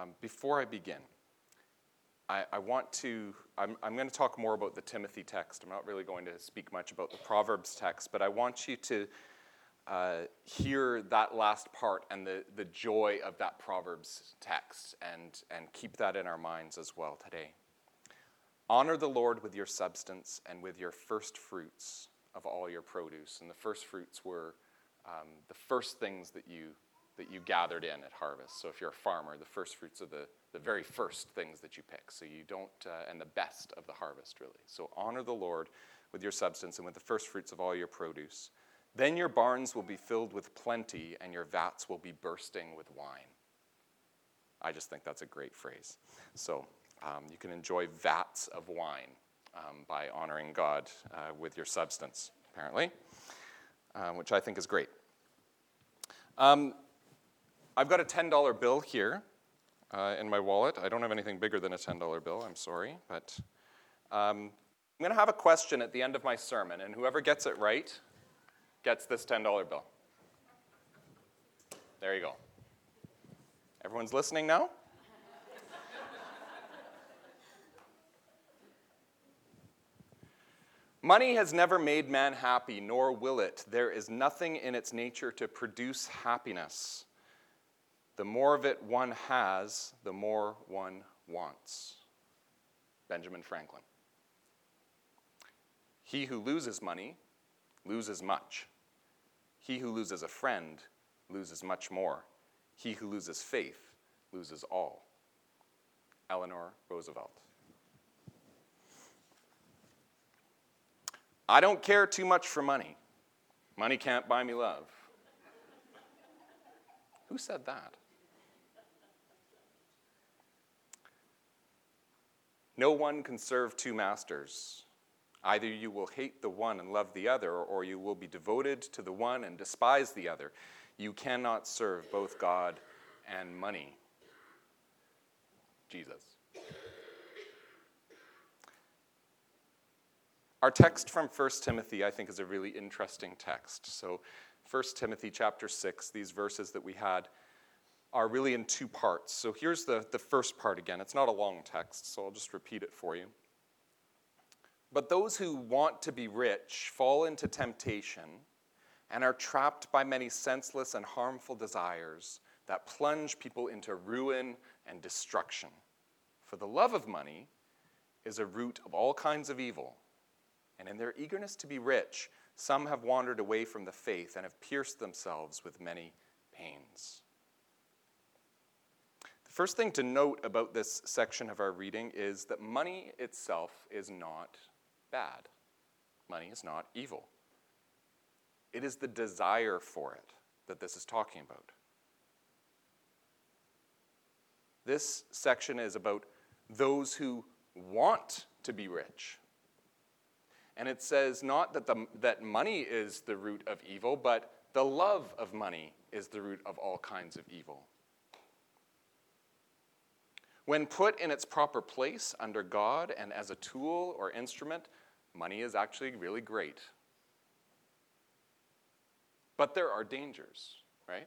Um, before I begin, I, I want to, I'm, I'm going to talk more about the Timothy text. I'm not really going to speak much about the Proverbs text, but I want you to uh, hear that last part and the, the joy of that Proverbs text and, and keep that in our minds as well today. Honor the Lord with your substance and with your first fruits of all your produce. And the first fruits were um, the first things that you that you gathered in at harvest. So if you're a farmer, the first fruits are the, the very first things that you pick. So you don't, uh, and the best of the harvest, really. So honor the Lord with your substance and with the first fruits of all your produce. Then your barns will be filled with plenty, and your vats will be bursting with wine. I just think that's a great phrase. So um, you can enjoy vats of wine um, by honoring God uh, with your substance, apparently, um, which I think is great. Um, I've got a $10 bill here uh, in my wallet. I don't have anything bigger than a $10 bill, I'm sorry, but um, I'm going to have a question at the end of my sermon, and whoever gets it right gets this $10 bill. There you go. Everyone's listening now? Money has never made man happy, nor will it. There is nothing in its nature to produce happiness. The more of it one has, the more one wants. Benjamin Franklin. He who loses money loses much. He who loses a friend loses much more. He who loses faith loses all. Eleanor Roosevelt. I don't care too much for money. Money can't buy me love. Who said that? No one can serve two masters. Either you will hate the one and love the other, or you will be devoted to the one and despise the other. You cannot serve both God and money. Jesus. Our text from 1 Timothy, I think, is a really interesting text. So, 1 Timothy chapter 6, these verses that we had are really in two parts. So, here's the, the first part again. It's not a long text, so I'll just repeat it for you. But those who want to be rich fall into temptation and are trapped by many senseless and harmful desires that plunge people into ruin and destruction. For the love of money is a root of all kinds of evil and in their eagerness to be rich, some have wandered away from the faith and have pierced themselves with many pains. First thing to note about this section of our reading is that money itself is not bad. Money is not evil. It is the desire for it that this is talking about. This section is about those who want to be rich, and it says not that, the, that money is the root of evil, but the love of money is the root of all kinds of evil. When put in its proper place under God and as a tool or instrument, money is actually really great. But there are dangers, right?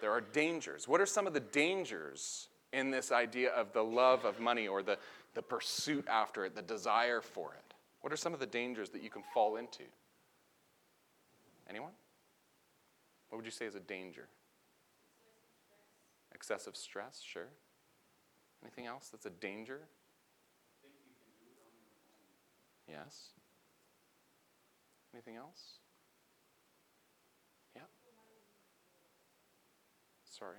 There are dangers. What are some of the dangers in this idea of the love of money or the, the pursuit after it, the desire for it? What are some of the dangers that you can fall into? Anyone? What would you say is a danger? Excessive stress, sure. Anything else that's a danger? Yes. Anything else? Yeah. Sorry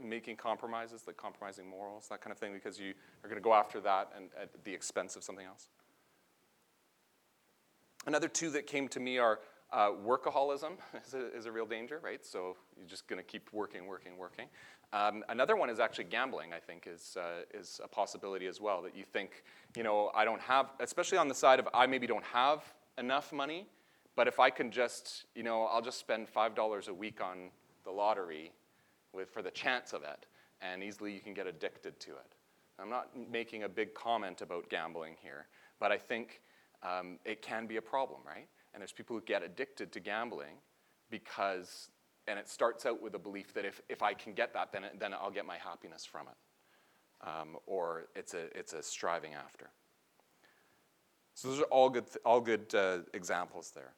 making compromises, like compromising morals, that kind of thing, because you are going to go after that and at the expense of something else. Another two that came to me are uh, workaholism is a, is a, real danger, right? So you're just going to keep working, working, working. Um, another one is actually gambling. I think is uh, is a possibility as well. That you think, you know, I don't have, especially on the side of I maybe don't have enough money, but if I can just, you know, I'll just spend five dollars a week on the lottery with, for the chance of it, and easily you can get addicted to it. I'm not making a big comment about gambling here, but I think um, it can be a problem, right? And there's people who get addicted to gambling because and it starts out with a belief that if, if I can get that, then, then I'll get my happiness from it. Um, or it's a, it's a striving after. So those are all good, all good uh, examples there.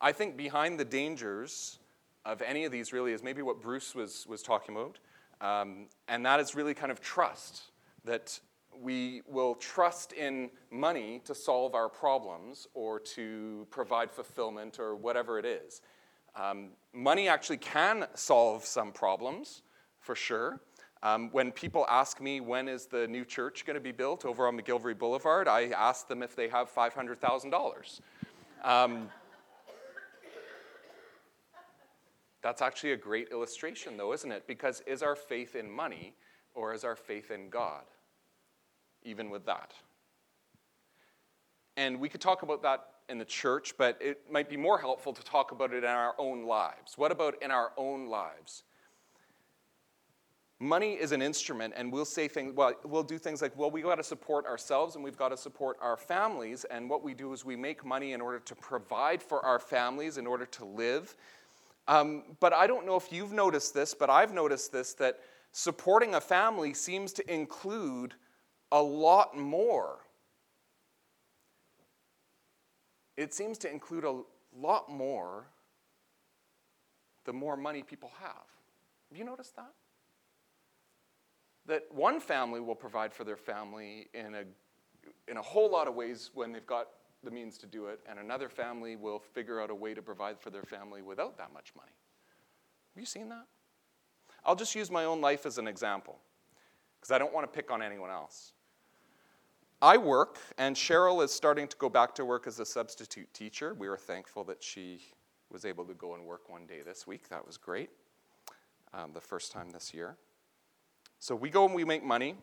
I think behind the dangers of any of these really is maybe what Bruce was, was talking about, um, and that is really kind of trust that we will trust in money to solve our problems or to provide fulfillment or whatever it is. Um, money actually can solve some problems, for sure. Um, when people ask me when is the new church going to be built over on McGillivray Boulevard, I ask them if they have $500,000. Um, that's actually a great illustration, though, isn't it? Because is our faith in money or is our faith in God? Even with that. And we could talk about that in the church, but it might be more helpful to talk about it in our own lives. What about in our own lives? Money is an instrument, and we'll say things, well, we'll do things like, well, we've got to support ourselves and we've got to support our families. And what we do is we make money in order to provide for our families, in order to live. Um, but I don't know if you've noticed this, but I've noticed this that supporting a family seems to include a lot more. It seems to include a lot more the more money people have. Have you noticed that? That one family will provide for their family in a, in a whole lot of ways when they've got the means to do it, and another family will figure out a way to provide for their family without that much money. Have you seen that? I'll just use my own life as an example, because I don't want to pick on anyone else. I work, and Cheryl is starting to go back to work as a substitute teacher. We were thankful that she was able to go and work one day this week. That was great, um, the first time this year. So we go and we make money,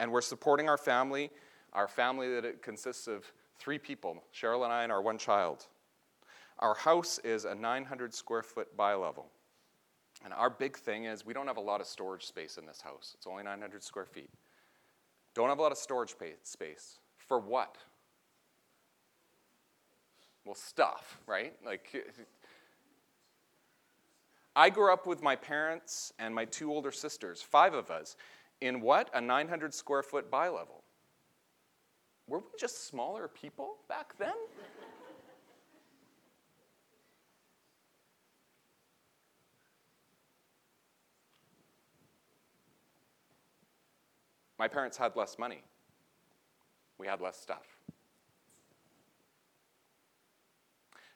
and we're supporting our family, our family that it consists of three people Cheryl and I and our one child. Our house is a 900 square foot bi level. And our big thing is we don't have a lot of storage space in this house. It's only 900 square feet. Don't have a lot of storage space. For what? Well, stuff, right? Like, I grew up with my parents and my two older sisters, five of us, in what? A 900 square foot bi level were we just smaller people back then? My parents had less money. We had less stuff.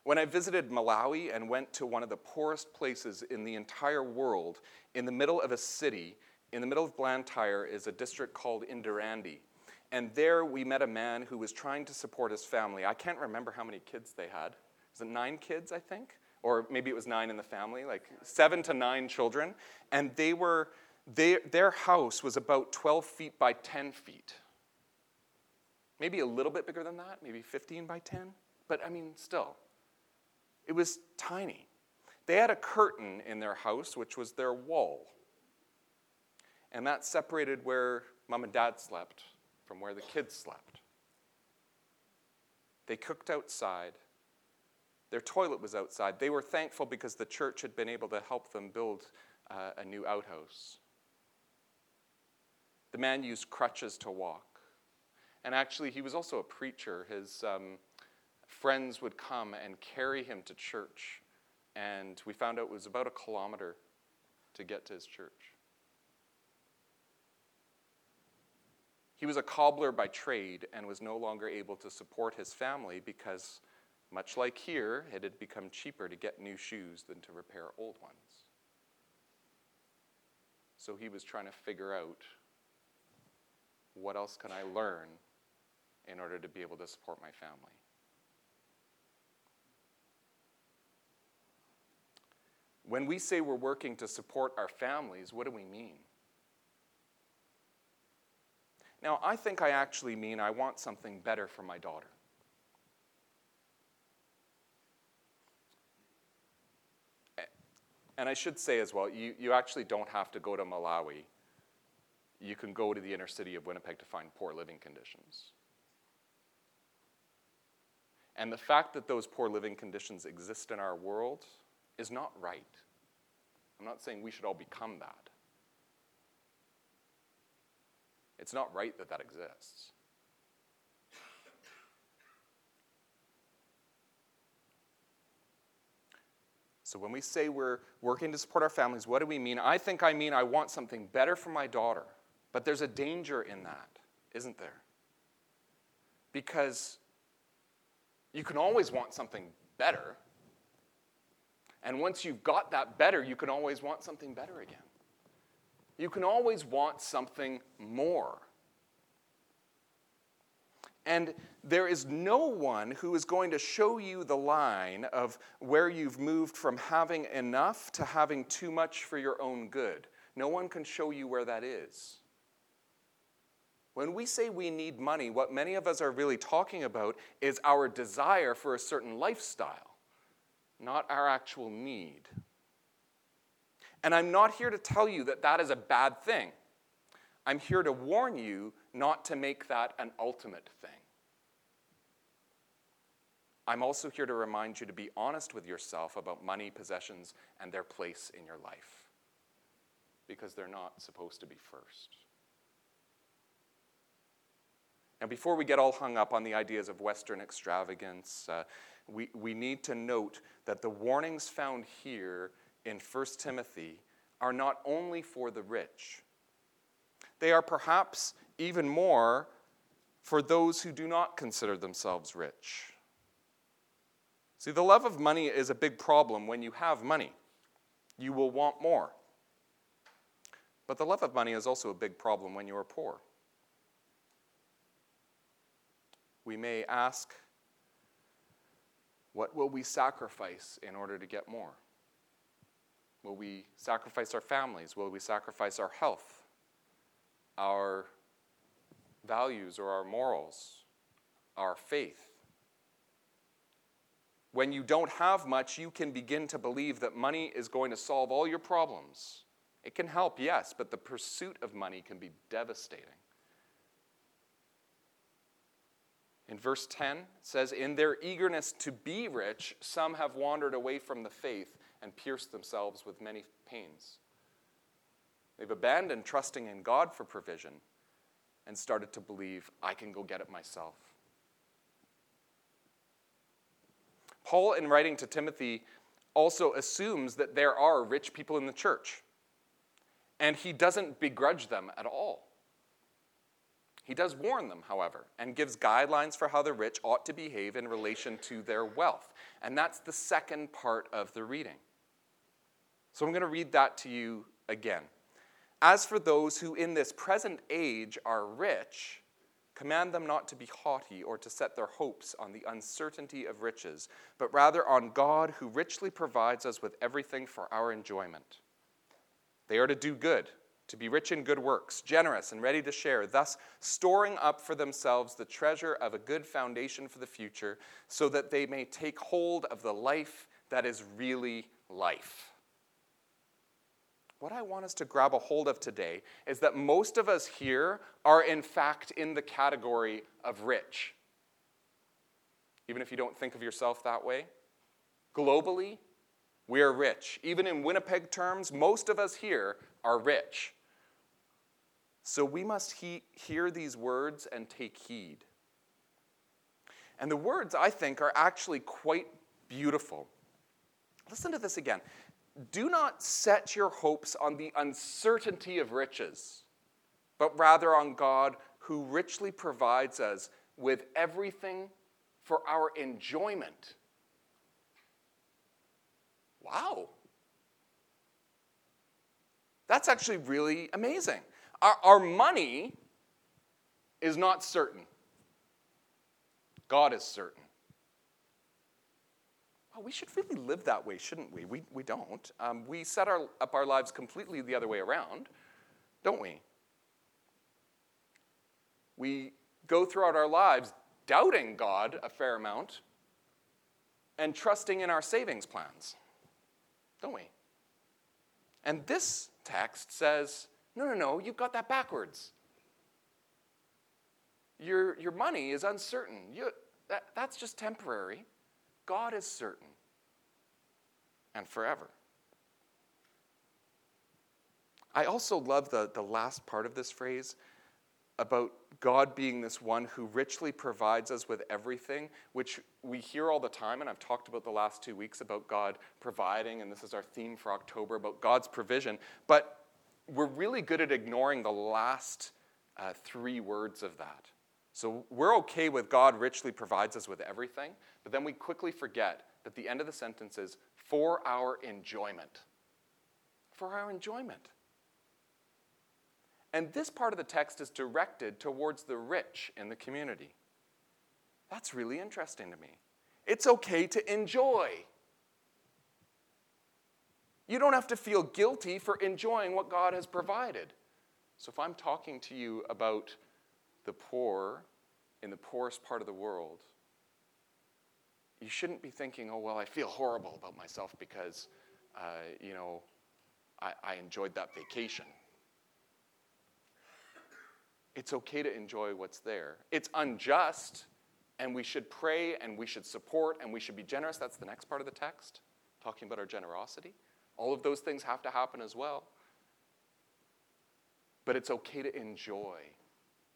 When I visited Malawi and went to one of the poorest places in the entire world, in the middle of a city, in the middle of Blantyre, is a district called Ndirande. And there we met a man who was trying to support his family. I can't remember how many kids they had. Was it nine kids, I think? Or maybe it was nine in the family, like seven to nine children. And they were, they, their house was about 12 feet by 10 feet. Maybe a little bit bigger than that, maybe 15 by 10. But I mean, still, it was tiny. They had a curtain in their house, which was their wall. And that separated where mom and dad slept from where the kids slept. They cooked outside. Their toilet was outside. They were thankful because the church had been able to help them build uh, a new outhouse. The man used crutches to walk. And actually, he was also a preacher. His um, friends would come and carry him to church. And we found out it was about a kilometer to get to his church. He was a cobbler by trade and was no longer able to support his family because, much like here, it had become cheaper to get new shoes than to repair old ones. So he was trying to figure out what else can I learn in order to be able to support my family. When we say we're working to support our families, what do we mean? Now, I think I actually mean I want something better for my daughter. And I should say as well, you, you actually don't have to go to Malawi. You can go to the inner city of Winnipeg to find poor living conditions. And the fact that those poor living conditions exist in our world is not right. I'm not saying we should all become that. It's not right that that exists. So when we say we're working to support our families, what do we mean? I think I mean I want something better for my daughter. But there's a danger in that, isn't there? Because you can always want something better. And once you've got that better, you can always want something better again. You can always want something more. And there is no one who is going to show you the line of where you've moved from having enough to having too much for your own good. No one can show you where that is. When we say we need money, what many of us are really talking about is our desire for a certain lifestyle, not our actual need. And I'm not here to tell you that that is a bad thing. I'm here to warn you not to make that an ultimate thing. I'm also here to remind you to be honest with yourself about money, possessions, and their place in your life. Because they're not supposed to be first. Now, before we get all hung up on the ideas of Western extravagance, uh, we, we need to note that the warnings found here in 1 Timothy are not only for the rich, they are perhaps even more for those who do not consider themselves rich. See, the love of money is a big problem when you have money. You will want more. But the love of money is also a big problem when you are poor. We may ask, what will we sacrifice in order to get more? Will we sacrifice our families? Will we sacrifice our health, our values or our morals, our faith? When you don't have much, you can begin to believe that money is going to solve all your problems. It can help, yes, but the pursuit of money can be devastating. In verse 10, it says, In their eagerness to be rich, some have wandered away from the faith and pierced themselves with many pains. They've abandoned trusting in God for provision and started to believe, I can go get it myself. Paul, in writing to Timothy, also assumes that there are rich people in the church. And he doesn't begrudge them at all. He does warn them, however, and gives guidelines for how the rich ought to behave in relation to their wealth. And that's the second part of the reading. So I'm going to read that to you again. As for those who in this present age are rich, Command them not to be haughty or to set their hopes on the uncertainty of riches, but rather on God who richly provides us with everything for our enjoyment. They are to do good, to be rich in good works, generous and ready to share, thus storing up for themselves the treasure of a good foundation for the future, so that they may take hold of the life that is really life. What I want us to grab a hold of today is that most of us here are, in fact, in the category of rich. Even if you don't think of yourself that way, globally, we are rich. Even in Winnipeg terms, most of us here are rich. So we must he- hear these words and take heed. And the words, I think, are actually quite beautiful. Listen to this again do not set your hopes on the uncertainty of riches, but rather on God who richly provides us with everything for our enjoyment. Wow. That's actually really amazing. Our, our money is not certain, God is certain. Oh, we should really live that way, shouldn't we? We, we don't. Um, we set our, up our lives completely the other way around, don't we? We go throughout our lives doubting God a fair amount and trusting in our savings plans, don't we? And this text says, no, no, no, you've got that backwards. Your, your money is uncertain. You, that, that's just temporary. God is certain and forever. I also love the, the last part of this phrase about God being this one who richly provides us with everything, which we hear all the time, and I've talked about the last two weeks about God providing, and this is our theme for October about God's provision. But we're really good at ignoring the last uh, three words of that. So we're okay with God richly provides us with everything, but then we quickly forget that the end of the sentence is for our enjoyment. For our enjoyment. And this part of the text is directed towards the rich in the community. That's really interesting to me. It's okay to enjoy. You don't have to feel guilty for enjoying what God has provided. So if I'm talking to you about the poor in the poorest part of the world, you shouldn't be thinking, oh, well, I feel horrible about myself because, uh, you know, I, I enjoyed that vacation. It's okay to enjoy what's there. It's unjust, and we should pray and we should support and we should be generous. That's the next part of the text, talking about our generosity. All of those things have to happen as well. But it's okay to enjoy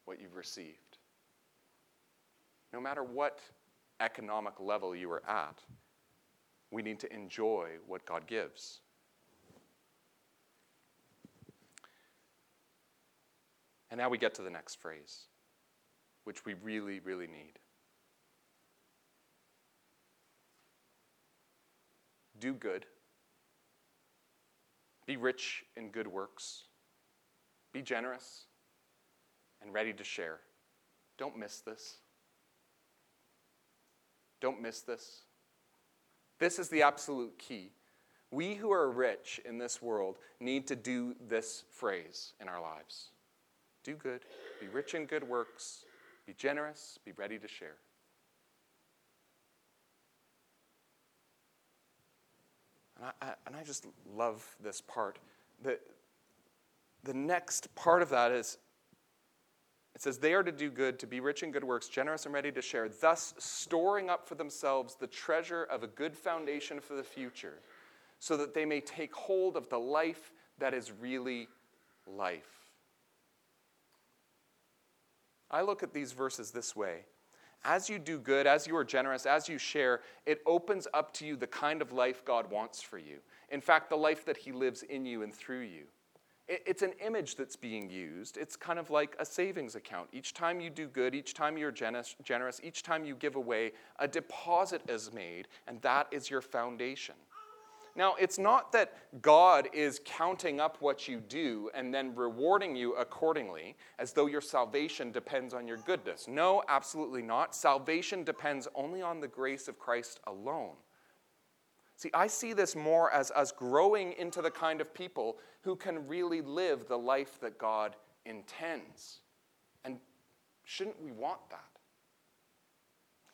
what you've received. No matter what economic level you are at, we need to enjoy what God gives. And now we get to the next phrase, which we really, really need. Do good. Be rich in good works. Be generous and ready to share. Don't miss this. Don't miss this. This is the absolute key. We who are rich in this world need to do this phrase in our lives do good, be rich in good works, be generous, be ready to share. And I, and I just love this part. The, the next part of that is it says, They are to do good, to be rich in good works, generous and ready to share, thus storing up for themselves the treasure of a good foundation for the future, so that they may take hold of the life that is really life. I look at these verses this way. As you do good, as you are generous, as you share, it opens up to you the kind of life God wants for you. In fact, the life that He lives in you and through you. It's an image that's being used. It's kind of like a savings account. Each time you do good, each time you're generous, each time you give away, a deposit is made, and that is your foundation. Now, it's not that God is counting up what you do and then rewarding you accordingly as though your salvation depends on your goodness. No, absolutely not. Salvation depends only on the grace of Christ alone. See, I see this more as us growing into the kind of people who can really live the life that God intends. And shouldn't we want that?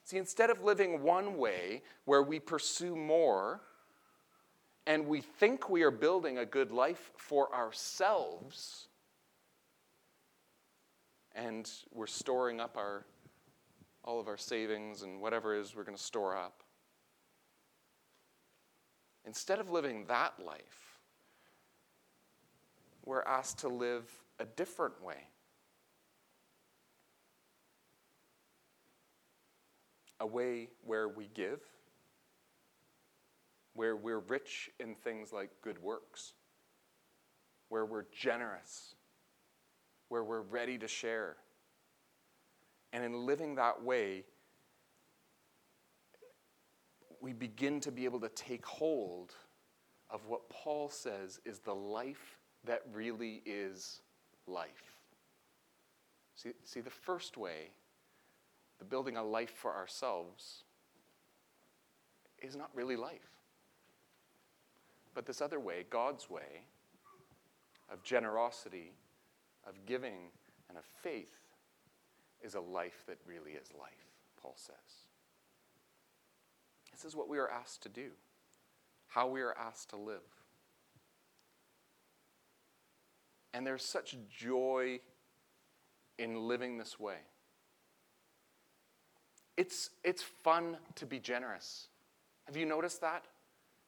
See, instead of living one way where we pursue more, and we think we are building a good life for ourselves, and we're storing up our, all of our savings and whatever it is we're going to store up. Instead of living that life, we're asked to live a different way. A way where we give where we're rich in things like good works, where we're generous, where we're ready to share. And in living that way, we begin to be able to take hold of what Paul says is the life that really is life. See, see the first way, the building a life for ourselves, is not really life. But this other way, God's way, of generosity, of giving, and of faith, is a life that really is life, Paul says. This is what we are asked to do, how we are asked to live. And there's such joy in living this way. It's, it's fun to be generous. Have you noticed that?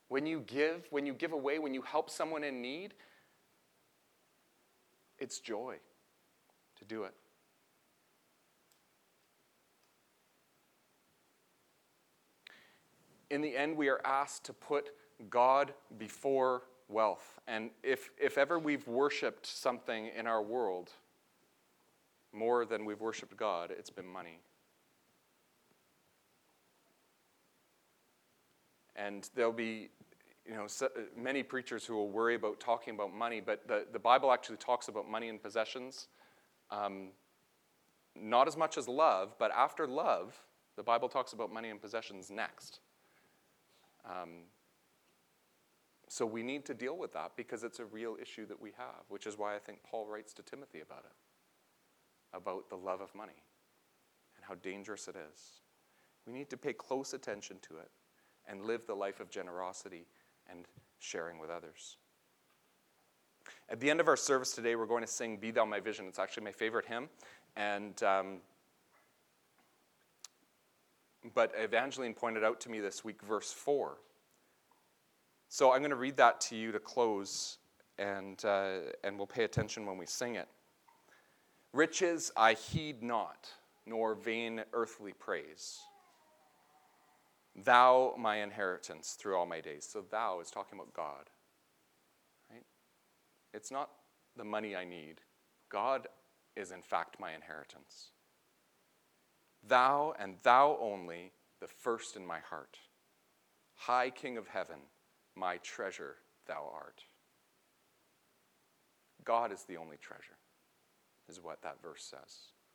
When you give, when you give away, when you help someone in need, it's joy to do it. In the end, we are asked to put God before wealth. And if, if ever we've worshiped something in our world more than we've worshiped God, it's been money. And there'll be you know, so, many preachers who will worry about talking about money, but the, the Bible actually talks about money and possessions. Um, not as much as love, but after love, the Bible talks about money and possessions next. Um, so we need to deal with that because it's a real issue that we have, which is why I think Paul writes to Timothy about it about the love of money and how dangerous it is. We need to pay close attention to it and live the life of generosity and sharing with others. At the end of our service today, we're going to sing Be Thou My Vision. It's actually my favorite hymn. And, um, but Evangeline pointed out to me this week verse 4 so I'm going to read that to you to close, and, uh, and we'll pay attention when we sing it. Riches I heed not, nor vain earthly praise. Thou my inheritance through all my days. So thou is talking about God. Right? It's not the money I need. God is in fact my inheritance. Thou and thou only, the first in my heart. High King of heaven my treasure thou art. God is the only treasure, is what that verse says.